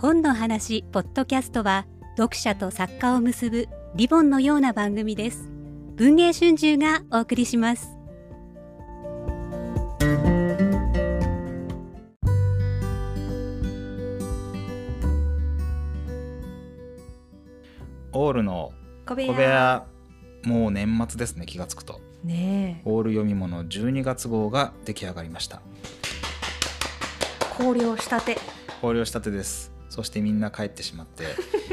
本の話ポッドキャストは読者と作家を結ぶリボンのような番組です。文藝春秋がお送りします。オールの小部屋。もう年末ですね気がつくと。ねえ。オール読み物12月号が出来上がりました。考慮したて。考慮したてですそしてみんな帰ってしまって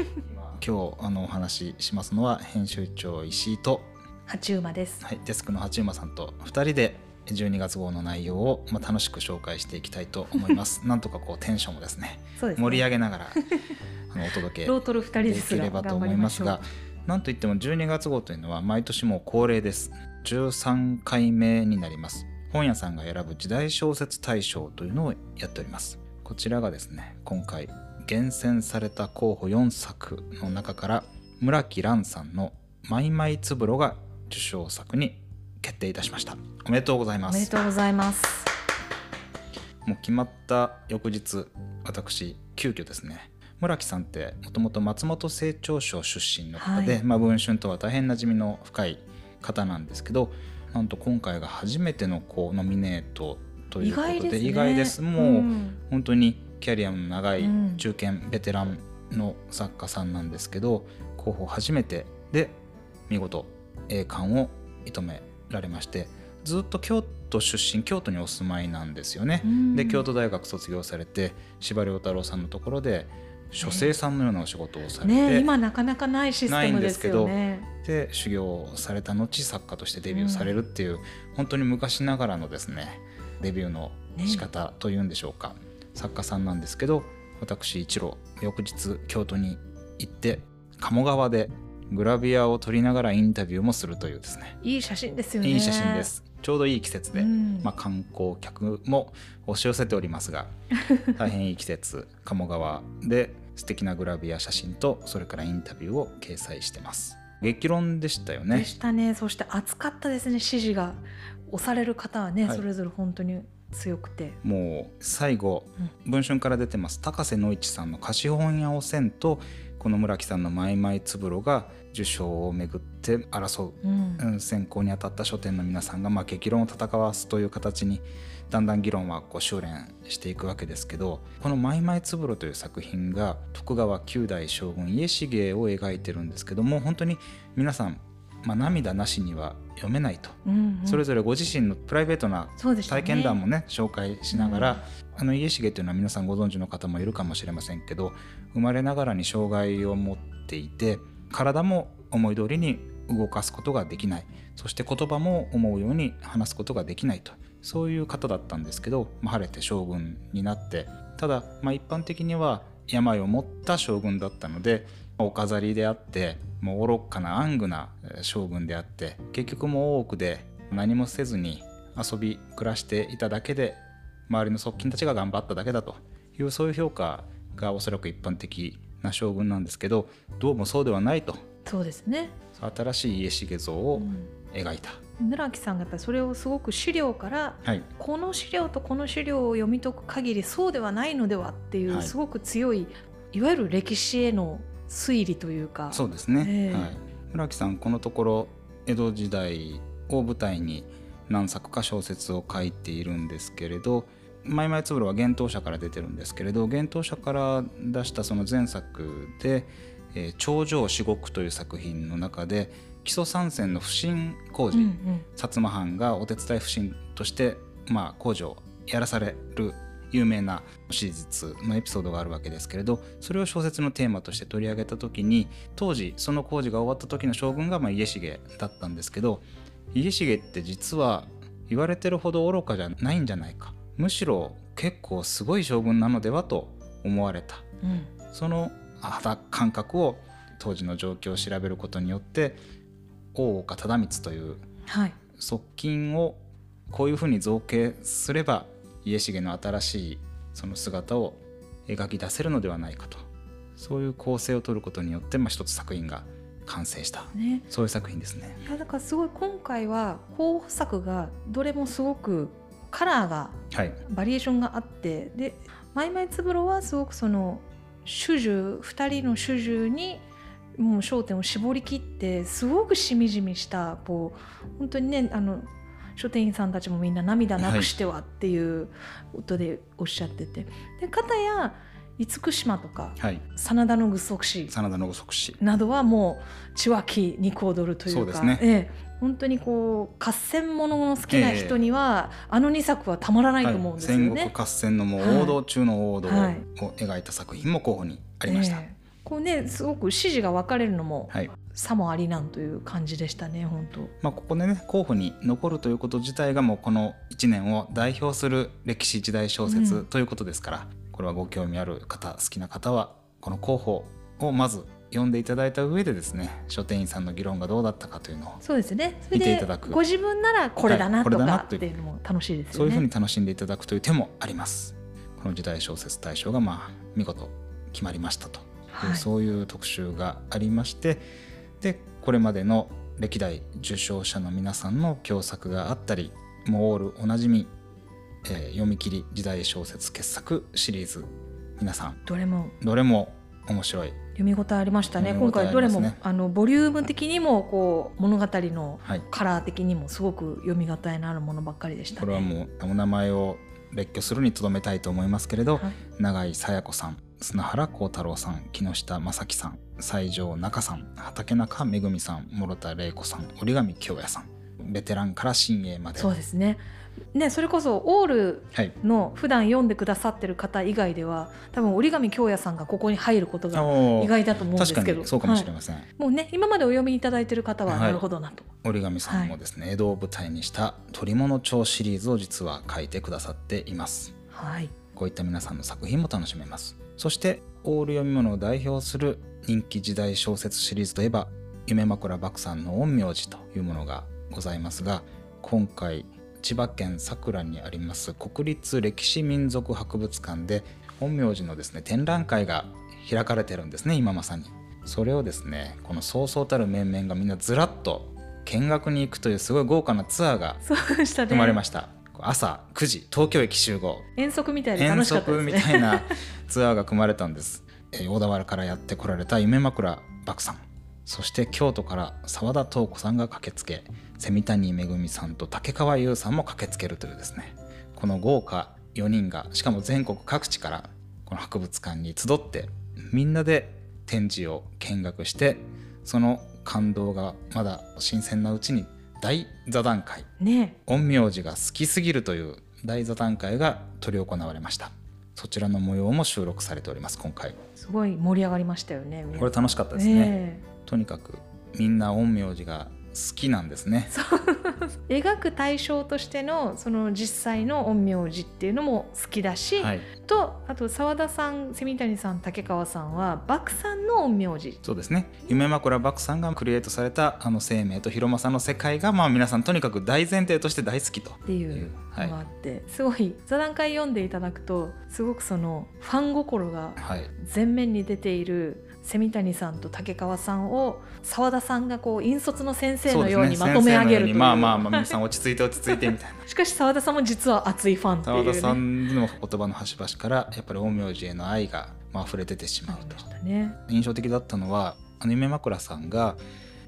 今日あのお話ししますのは編集長石井と、八馬です。はい、デスクの八馬さんと2人で12月号の内容を、まあ、楽しく紹介していきたいと思います。なんとかこうテンションをですねね、盛り上げながら あのお届けできればと思いますがなんといっても12月号というのは毎年もう恒例です。13回目になります。本屋さんが選ぶ時代小説大賞というのをやっております。こちらがですね今回厳選された候補4作の中から村木蘭さんの「マイマイつぶろ」が受賞作に決定いたしました。おめでとうございます。おめでとうございます。もう決まった翌日私急遽ですね。村木さんってもともと松本清張賞出身の方で、はい。まあ、文春とは大変なじみの深い方なんですけどなんと今回が初めてのこうノミネートということで意外ですね。意外です。もう、ん。本当にキャリアの長いうん。中堅ベテランの作家さんなんですけど、候補初めてで見事栄冠を射止められましてずっと京都出身京都にお住まいなんですよね。うん。で京都大学卒業されて司馬遼太郎さんのところで書生さんのようなお仕事をされて、ね今なかなかないシステムですよね。で修行された後作家としてデビューされるっていう、本当に昔ながらのですねデビューの仕方というんでしょうか、作家さんなんですけど私一路翌日京都に行って鴨川でグラビアを撮りながらインタビューもするというですね。いい写真ですよね。いい写真です。ちょうどいい季節で、うん。まあ、観光客も押し寄せておりますが 大変いい季節鴨川で素敵なグラビア写真とそれからインタビューを掲載してます。激論でしたよね。でしたね。そして熱かったですね。支持が押される方はね、はい。それぞれ本当に強くて。もう最後、文春から出てます高瀬野一さんの「貸本屋をせん」とこの村木さんの「マイマイつぶろ」が受賞をめぐって争う。うん。うん選考に当たった書店の皆さんがまあ激論を戦わすという形にだんだん議論はこう修練していくわけですけどこの「マイマイつぶろ」という作品が徳川九代将軍家重を描いてるんですけども本当に皆さん、まあ、涙なしには読めないと、うんうん。それぞれご自身のプライベートな体験談もね紹介しながら、あの家重というのは皆さんご存知の方もいるかもしれませんけど生まれながらに障害を持っていて体も思い通りに動かすことができない。そして言葉も思うように話すことができないと。そういう方だったんですけど、まあ、晴れて将軍になって。ただ、まあ、一般的には病を持った将軍だったのでお飾りであってもう愚かな暗愚なえー将軍であって結局もう大奥で何もせずに遊び暮らしていただけで周りの側近たちが頑張っただけだと。いうそういう評価がおそらく一般的な将軍なんですけどどうもそうではないと。そうですね、新しい家重像をうん。描いた、村木さんがやっぱりそれをすごく資料からはい。この資料とこの資料を読み解く限りそうではないのではっていう、はい。すごく強いいわゆる歴史への推理というか。そうですね、ええ。はい、村木さんこのところ江戸時代を舞台に何作か小説を書いているんですけれど「マイマイつぶろ」は幻冬舎から出てるんですけれど幻冬舎から出したその前作で「えー頂上至極」という作品の中で木曽三川の不審工事、うんうん。薩摩藩がお手伝い不審として、まあ、工事をやらされる有名な史実のエピソードがあるわけですけれどそれを小説のテーマとして取り上げた時に当時その工事が終わった時の将軍がまあ家重だったんですけど家重って実は言われてるほど愚かじゃないんじゃないか。むしろ結構すごい将軍なのではと思われた。うん。その肌感覚を当時の状況を調べることによって大岡忠光というはい。側近をこういうふうに造形すれば家重の新しいその姿を描き出せるのではないかと。そういう構成を取ることによって、まあ、一つ作品が完成した。ね。そういう作品ですね。いやだからすごい今回は候補作がどれもすごくカラーがはい、バリエーションがあってで「マイマイつぶろ」はすごくその主従2人の主従にもう焦点を絞り切ってすごくしみじみしたこう本当にねあの書店員さんたちもみんな涙なくしてはっていう音でおっしゃってて、で片や厳島とかはい。真田の具足師真田の即死などはもう血湧き肉踊るというかそうですね。ええ。本当にこう合戦ものの好きな人には、あの2作はたまらないと思うんですよね。戦国合戦のもはいう王道中の王道をはい。描いた作品も候補にありました、ええ。こうねすごく支持が分かれるのもはいさもありなんという感じでしたね本当。まあ、ここでね候補に残るということ自体がもうこの1年を代表する歴史時代小う説んということですから、これはご興味ある方好きな方はこの候補をまず読んでいただいた上でですね書店員さんの議論がどうだったかというのをそうですね見ていでただくご自分ならこれだなとかっていうのも楽しいですそういうふうよね。に楽しんでいただくという手もあります。この時代小説大賞がまあ見事決まりましたとはいそういう特集がありましてでこれまでの歴代受賞者の皆さんの共作があったりもうオールおなじみ、えー読み切り時代小説傑作シリーズ皆さん。どれも。どれも面白い、読み応えありましたね。今読み応え回どれもあのボリューム的にもこう物語のはい、カラー的にもすごく読み応えのあるものばっかりでしたね。これはもうお名前を列挙するにとどめたいと思いますけれど、はい。永井紗耶子さん砂原幸太郎さん木下正樹さん西条中さん畠中めぐみさん諸田玲子さん折上京也さんベテランから新鋭まで。そうですね。ねそれこそオールはい。の普段読んでくださってる方以外では多分折り紙京也さんがここに入ることが意外だと思うんですけど。そうかもしれはいません、もうね今までお読みいただいてる方ははい。なるほどなと、折上さんもですね、江戸を舞台にした「鳥物帳」シリーズを実は書いてくださっています。はい。こういった皆さんの作品も楽しめますそしてオール読み物を代表する人気時代小説シリーズといえば夢枕漠さんの陰陽師というものがございますが今回千葉県佐倉にあります国立歴史民族博物館で陰陽師のですね展覧会が開かれてるんですね今まさに。それをですねこのそうそうたる面々がみんなずらっと見学に行くというすごい豪華なツアーが生まれました。朝9時東京駅集合。遠足みたいで楽遠足みたいなツアーが組まれたんです、えー小田原からやってこられた夢枕漠さん。そして京都から澤田東子さんが駆けつけ蝉谷恵さんと竹川優さんも駆けつけるというですね。この豪華4人がしかも全国各地からこの博物館に集ってみんなで展示を見学してその感動がまだ新鮮なうちに大座談会。ね。陰陽師が好きすぎるという大座談会が執り行われましたそちらの模様も収録されております。今回。すごい盛り上がりましたよねこれ楽しかったですね、ねとにかくみんな陰陽師が好きなんですね。え 描く対象としてのその実際の陰陽師っていうのも好きだし、はいとあと澤田さん蝉谷さん竹川さんは漠さんの陰陽師。そうですね。夢枕漠さんがクリエイトされたあの生命と広政の世界がまあ皆さんとにかく大前提として大好きと。っていうはいのがあって、すごい座談会読んでいただくとすごくそのファン心がはい。前面に出ている蝉谷さんと竹川さんを澤田さんがこう引率の先生のようにまとめ上げるという。まあまあまあ皆さん落ち着いて落ち着いてみたいな。しかし澤田さんも実は熱いファンっていうね。澤田さんの言葉の端々からやっぱり陰陽師への愛がまあ溢れ出てしまうと。ね。印象的だったのはあの夢枕さんが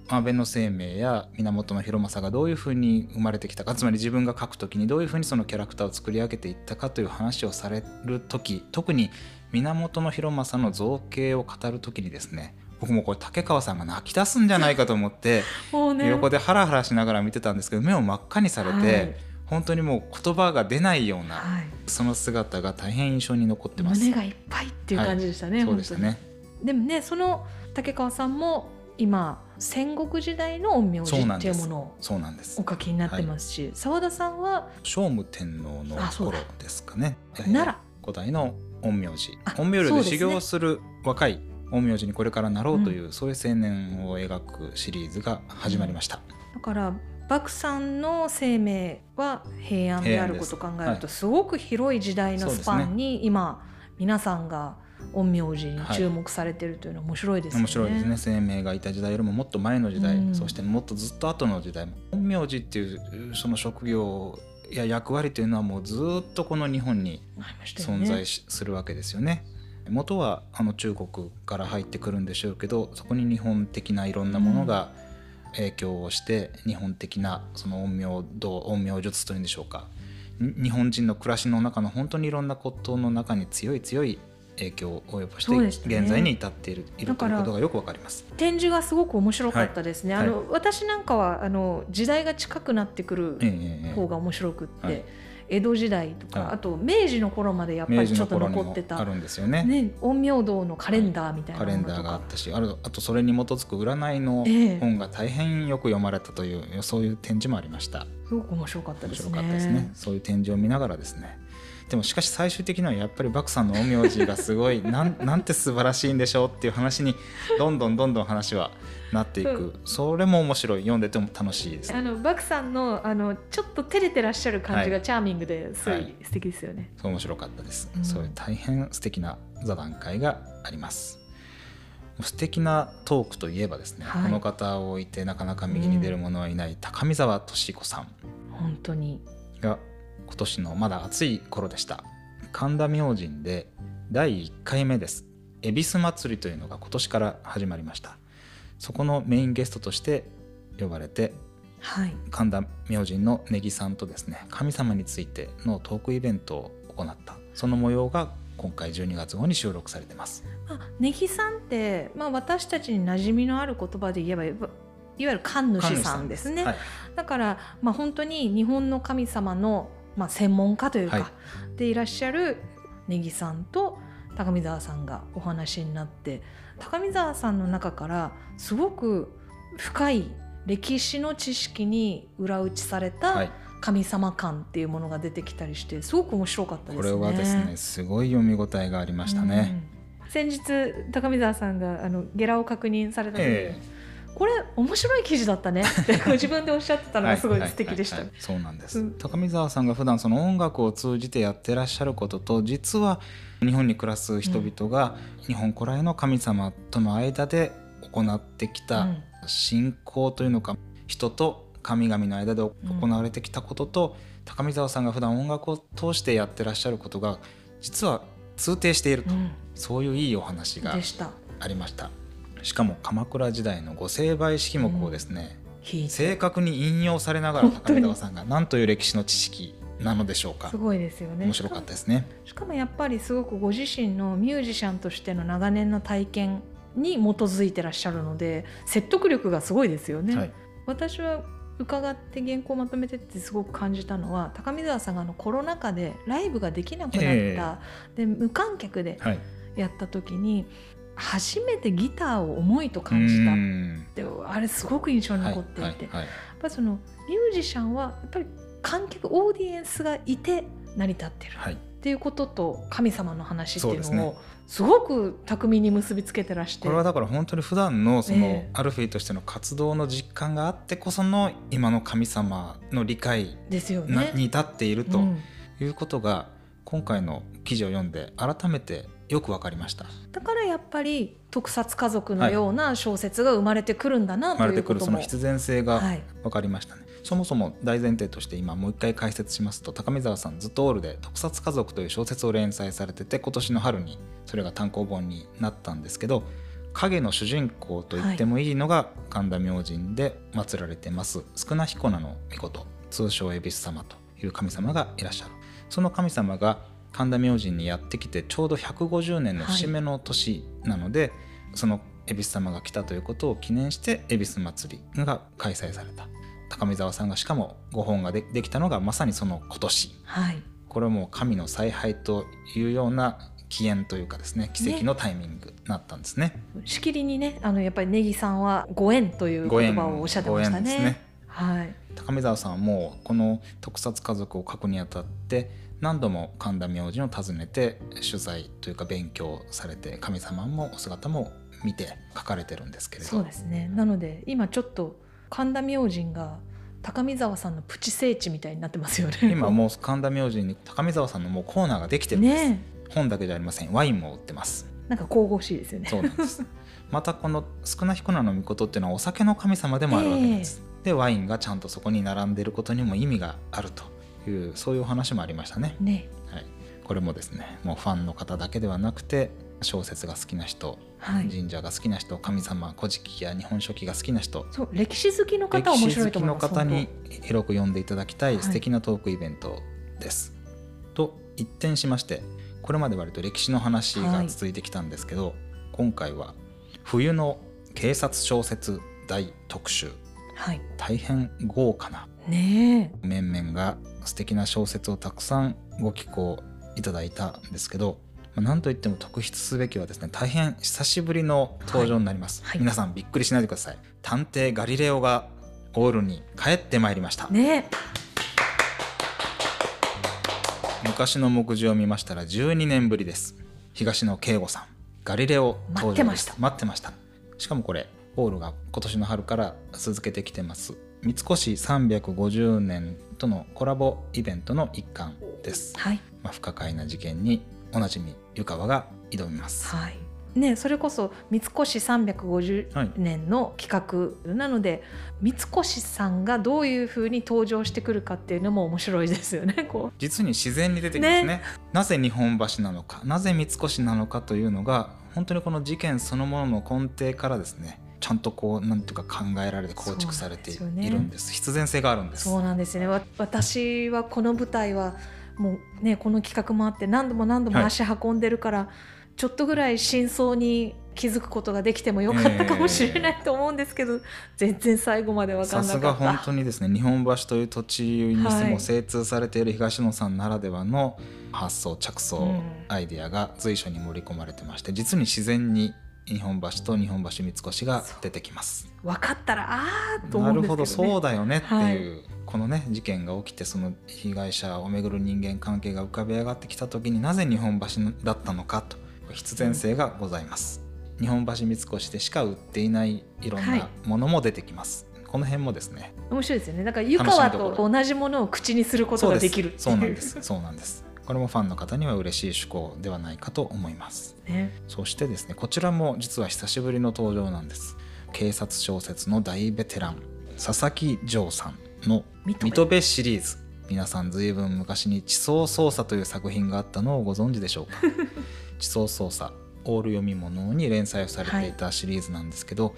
安倍の生命や源広政がどういうふうに生まれてきたかつまり自分が書くときにどういうふうにそのキャラクターを作り上げていったかという話をされる時特に源広政の造形を語る時にですね僕もこれ竹川さんが泣き出すんじゃないかと思って ね。横でハラハラしながら見てたんですけど目を真っ赤にされて、はい本当にもう言葉が出ないようなはいその姿が大変印象に残ってます。胸がいっぱいっていう感じでしたね、そうでしたね。でもねその竹川さんも今戦国時代の陰陽師っていうものをそうなんですお。書きになってますし澤、田さんは？聖武天皇の頃ですかね。えー奈良古代の陰陽師あ陰陽師で修行する若い陰陽師にこれからなろうという、そういう青年を描くシリーズが始まりました。だから幕さんの生命は平安であることを考えると、すすごく広い時代のスパンに今皆さんが陰陽師に注目されてるというのは面白いですよね。面白いですね生命がいた時代よりももっと前の時代、うんそしてもっとずっと後の時代陰陽師っていうその職業や役割というのはもうずっとこの日本に存在しするわけですよね。元はあの中国から入ってくるんでしょうけどそこに日本的ないろんなものが影響をして、日本的なその陰陽道陰陽術というんでしょうか。に日本人の暮らしの中の本当にいろんなことの中に強い強い影響を及ぼして、ね。現在に至っているいるということがよくわかります。展示がすごく面白かったですね、はい。あの私なんかはあの時代が近くなってくるええええええ。方が面白くって、はい江戸時代とか、はい。あと明治の頃までやっぱ明りちょっと残ってた、もあるんですよね。ね、陰陽道のカレンダーみたいなカレンダーがあったしあるあとそれに基づく占いのええ。本が大変よく読まれたという、そういう展示もありました。すごく面白かった面ですね。白かったですね。そういう展示を見ながらですねでもしかし最終的にはやっぱりバクさんの陰陽師がすごいなん なんて素晴らしいんでしょうっていう話にどんどんどんどん話はなっていく、それも面白い読んでても楽しいです。あのバクさんのあのちょっと照れてらっしゃる感じはがチャーミングですごはいい素敵ですよね。そう面白かったです、うん。そういう大変素敵な座談会があります。素敵なトークといえばですね、はい。この方を置いてなかなか右に出る者はいない高見沢俊子さん。本当に。が今年のまだ暑い頃でした。神田明神で第1回目です。恵比寿祭りというのが今年から始まりました。そこのメインゲストとして呼ばれてはい。神田明神の根木さんとですね神様についてのトークイベントを行った。その模様が今回12月号に収録されてます。まあ、ネギさんって、まあ、私たちに馴染みのある言葉で言えばいわゆる神主さんですね。はい、だから、まあ、本当に日本の神様の、まあ、専門家というか、はでいらっしゃるネギさんと高見沢さんがお話になって高見沢さんの中からすごく深い歴史の知識に裏打ちされはたい、神様感っていうものが出てきたりしてすごく面白かったですね。これはですねすごい読み応えがありましたね、うん。先日高見沢さんがあのゲラを確認された時に、えこれ面白い記事だったねって ご自分でおっしゃってたのがすごい素敵でした。そうなんです、うん。高見沢さんが普段その音楽を通じてやってらっしゃることと実は日本に暮らす人々が日本古来の神様との間で行ってきたうん。信仰というのか人と神々の間で行われてきたことと、高見沢さんが普段音楽を通してやってらっしゃることが実は通底していると、うん。そういういいお話が。ありましたしかも鎌倉時代の御成敗式目をですね、弾いて。正確に引用されながら高見沢さんが何という歴史の知識なのでしょうか。すごいですよね。面白かったですね。しかもやっぱりすごくご自身のミュージシャンとしての長年の体験に基づいてらっしゃるので説得力がすごいですよね。はい。私は伺って原稿をまとめてってすごく感じたのは高見沢さんがあのコロナ禍でライブができなくなった、え。で無観客ではい。やった時に初めてギターを重いと感じた。うっん。てあれすごく印象にはい残っていて、やっぱりそのミュージシャンはやっぱり観客オーディエンスがいて成り立ってる。はい。っていうことと神様の話っていうのをすごく巧みに結びつけてらして。これはだから本当に普段のそのええ。アルフィーとしての活動の実感があってこその今の神様の理解ですよね。なに至っているとうん。いうことが今回の記事を読んで改めてよく分かりました。だからやっぱり特撮家族のような小説が生まれてくるんだな生まれてくるということも。その必然性がはい、分かりましたね、そもそも大前提として今もう一回解説しますと高見沢さんずっとオールで「特撮家族」という小説を連載されてて今年の春にそれが単行本になったんですけど影の主人公と言ってもいいのが神田明神で祀られてます少な彦名の御事通称恵比寿様という神様がいらっしゃる。その神様が神田明神にやってきてちょうど150年の節目の年なので、その恵比寿様が来たということを記念して恵比寿祭りが開催された。高見沢さんがしかもご本がでできたのがまさにその今年。はい。これはもう神の采配というような起源というかですね奇跡のタイミングになったんですね。しきりにねあのやっぱりネギさんはご縁という言葉をおっしゃってましたね。ね。はい、高見沢さんはもうこの特撮家族を書くにあたって何度も神田明神を訪ねて取材というか勉強されて神様もお姿も見て書かれてるんですけれど。そうですね。なので今ちょっと神田明神が高見沢さんのプチ聖地みたいになってますよね。今もう神田明神に高見沢さんのもうコーナーができてるんです、ね。本だけじゃありません。ワインも売ってます。なんか神々しいですよね。そうなんです。またこの少な彦名の御事っていうのはお酒の神様でもあるわけです、でワインがちゃんとそこに並んでいることにも意味があるというそういうお話もありましたね、ね。はい、これもですねもうファンの方だけではなくて小説が好きな人、はい。神社が好きな人神様古事記や日本書紀が好きな人そう歴史好きの方は面歴史好きの白いと思います方に広く読んでいただきたいはい。素敵なトークイベントです。と一転しましてこれまで割と歴史の話が続いてきたんですけど、今回は冬の警察小説大特集。はい。大変豪華なね面々が素敵な小説をたくさんご寄稿いただいたんですけどまあなんといっても特筆すべきはですね大変久しぶりの登場になります、はいはい。皆さんびっくりしないでください。探偵ガリレオがオールに帰ってまいりました。えね。昔の目次を見ましたら12年ぶりです。東野圭吾さん。ガリレオ登場です。待ってました。待ってました。しかもこれオールが今年の春から続けてきてます三越350年とのコラボイベントの一環です、はい。まあ、不可解な事件におなじみ湯川が挑みます、はい。ねそれこそ三越350はい年の企画なので、三越さんがどういうふうに登場してくるかっていうのも面白いですよね こ実に自然に出てきますね。なぜ日本橋なのかなぜ三越なのかというのが本当にこの事件そのものの根底からですねちゃんとこうなんていうか考えられて構築されていそうなんですよね。るんです必然性があるんです。うそうなんですね。わ私はこの舞台はもうねこの企画もあって何度も何度もはい。足運んでるから、ちょっとぐらい真相に気づくことができてもよかったかもしれないと思うんですけど、全然最後まで分かさすがんなかった。本当にですね日本橋という土地にはいも精通されている東野さんならではの発想着想、うん。アイデアが随所に盛り込まれてまして実に自然に日本橋と日本橋三越が出てきます。分かったらあーと思なるうんですけど、ね、ほどそうだよねってはい。いう、このね事件が起きてその被害者をめぐる人間関係が浮かび上がってきた時になぜ日本橋だったのかと必然性がございます、日本橋三越でしか売っていないいろんはない。ものも出てきます、この辺もですね面白いですよね。だから湯川と同じものを口にすることができるそうなんです。そうなんですこれもファンの方には嬉しい趣向ではないかと思います。ね。そしてですねこちらも実は久しぶりの登場なんです。警察小説の大ベテラン佐々木城さんの水戸部シリーズ。皆さん随分昔に地層捜査という作品があったのをご存知でしょうか？地層捜査オール読み物に連載をされていたシリーズなんですけど、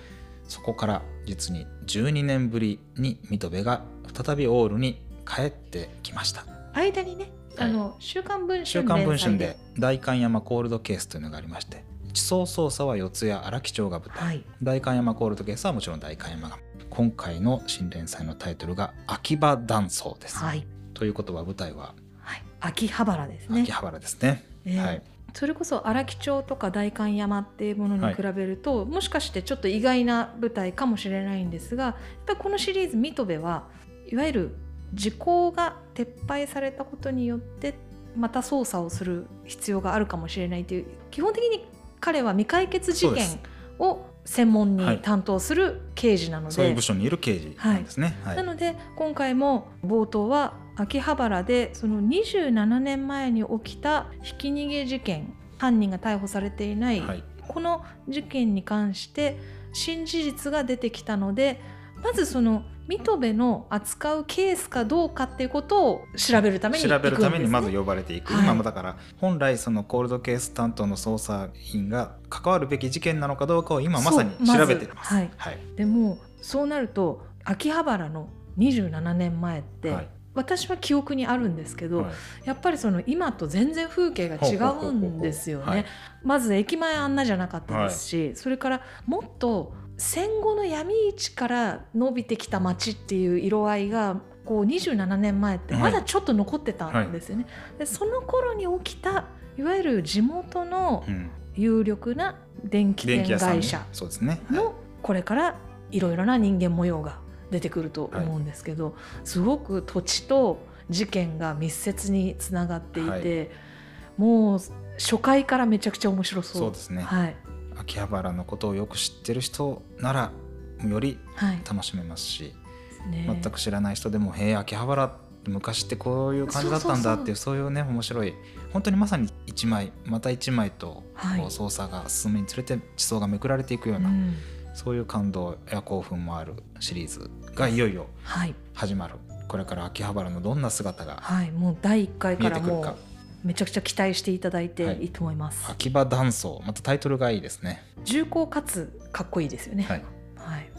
そこから実に12年ぶりに水戸部が再びオールに帰ってきました。間にねあの、週刊文春週刊文春で代官山コールドケースというのがありまして地層捜査は四谷荒木町が舞台、はい。代官山コールドケースはもちろん代官山。が今回の新連載のタイトルが「秋葉断層」です、はい、ということは舞台は？はい、秋葉原ですね。秋葉原ですね。ええはい。それこそ荒木町とか代官山っていうものに比べると、もしかしてちょっと意外な舞台かもしれないんですがやっぱりこのシリーズ「水戸部」はいわゆる時効が撤廃されたことによってまた捜査をする必要があるかもしれないという基本的に彼は未解決事件を専門はい。に担当する刑事なので、そういう部署にいる刑事なんですね、はい。なので今回も冒頭は秋葉原でその27年前に起きたひき逃げ事件犯人が逮捕されていない、はい。この事件に関して新事実が出てきたのでまずその水戸部の扱うケースかどうかっていうことを調べるために調べるためにまず呼ばれていく、はい。今もだから本来そのコールドケース担当の捜査員が関わるべき事件なのかどうかを今まさに調べています。はい。はい。でもそうなると秋葉原の27年前って、はい。私は記憶にあるんですけど、はい。やっぱりその今と全然風景が違うんですよね。まず駅前あんなじゃなかったですし、それからもっと戦後の闇市から伸びてきた街っていう色合いがこう27年前ってはい。まだちょっと残ってたんですよね。でその頃に起きたいわゆる地元のうん、有力な電気店会社、そうですね、はい。のこれからいろいろな人間模様が出てくると思うんですけど、すごく土地と事件が密接につながっていて、もう初回からめちゃくちゃ面白そう。そうですね、はい、秋葉原のことをよく知ってる人ならよりはい。楽しめますし、ね。全く知らない人でも「へえ秋葉原昔ってこういう感じだったんだ」っていうそういうね面白い本当にまさに一枚また一枚とはい。こう捜査が進むにつれて地層がめくられていくような、うん。そういう感動や興奮もあるシリーズがいよいよはい。始まる。これから秋葉原のどんな姿がはい、もう第1回からもうてくるかめちゃくちゃ期待していただいてい。いと思います、秋葉断層またタイトルがいいですね。重厚かつかっこいいですよね。はい。はい、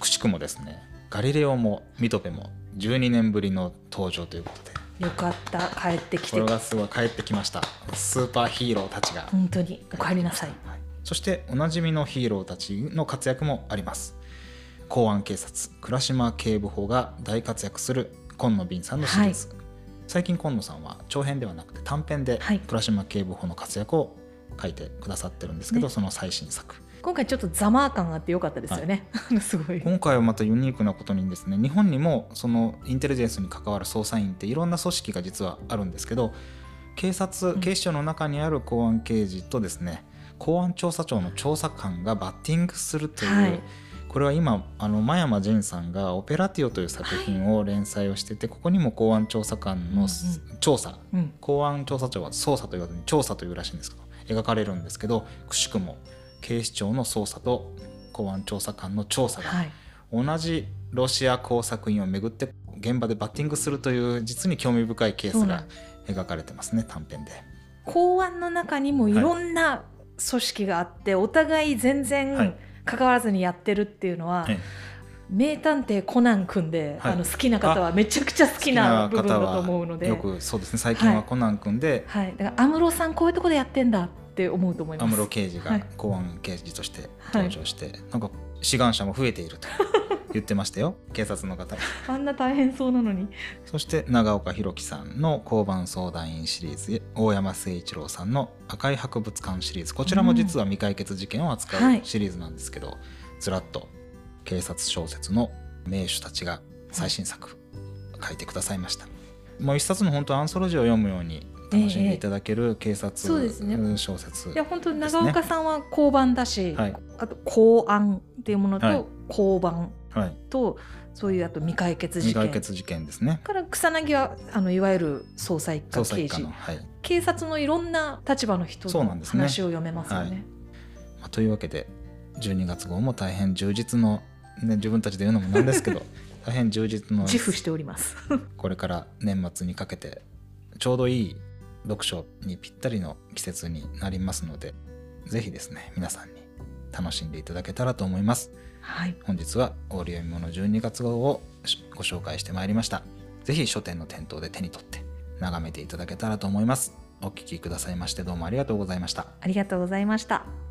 くしくもですねガリレオもミトペも12年ぶりの登場ということで。よかった。帰ってきて。これがすごい帰ってきました。スーパーヒーローたちが。本当に。お帰りなさい。はい。そしておなじみのヒーローたちの活躍もあります。公安警察倉島警部補が大活躍する今野敏さんのシリーズ、最近今野さんは長編ではなくて短編ではい。倉島警部補の活躍を書いてくださってるんですけど、ね。その最新作。今回ちょっとザマー感があってよかったですよね、すごい。今回はまたユニークなことにですね日本にもそのインテリジェンスに関わる捜査員っていろんな組織が実はあるんですけど警察うん。警視庁の中にある公安刑事とですね公安調査庁の調査官がバッティングするという、はいこれは今あの真山仁さんが「オペラティオ」という作品を連載をしてて、ここにも公安調査官のうん調査、うん。公安調査庁は捜査と言わずに調査というらしいんですけど描かれるんですけどくしくも警視庁の捜査と公安調査官の調査がはい。同じロシア工作員をめぐって現場でバッティングするという実に興味深いケースが描かれてますね短編で。公安の中にもいろんな組織があって、お互い全は然い関わらずにやってるっていうのは、はい名探偵コナン君で、はい。あの好きな方はめちゃくちゃ好きな部分だと思うので。よくそうですね。最近はコナン君ではい、だから安室さんこういうところでやってんだって思うと思います。安室刑事がはい。公安刑事として登場して、なんか志願者も増えていると 言ってましたよ警察の方。はあんな大変そうなのに。そして長岡弘樹さんの交番相談員シリーズ大山誠一郎さんの赤い博物館シリーズ。こちらも実は未解決事件を扱はい。うシリーズなんですけど、ずらっと警察小説の名手たちが最新作書いてくださいました、もう一冊の本当アンソロジーを読むように楽しんでいただける警察そうですね。小説、いや本当に長岡さんは交番だし、はい。あと公安っていうものはい。と交番はい、と、そういうあと未解決事件。未解決事件ですね。から草薙はあのいわゆる捜査一課刑事。はい。警察のいろんな立場の人の話を読めますよね。まあというわけで12月号も大変充実の、ね、自分たちで言うのもなんですけど 大変充実の自負しております。これから年末にかけてちょうどいい読書にぴったりの季節になりますのでぜひですね皆さんに楽しんでいただけたらと思います。はい、本日は「オール読み物12月号」をご紹介してまいりました。ぜひ書店の店頭で手に取って眺めていただけたらと思います。お聞きくださいましてどうもありがとうございました。ありがとうございました。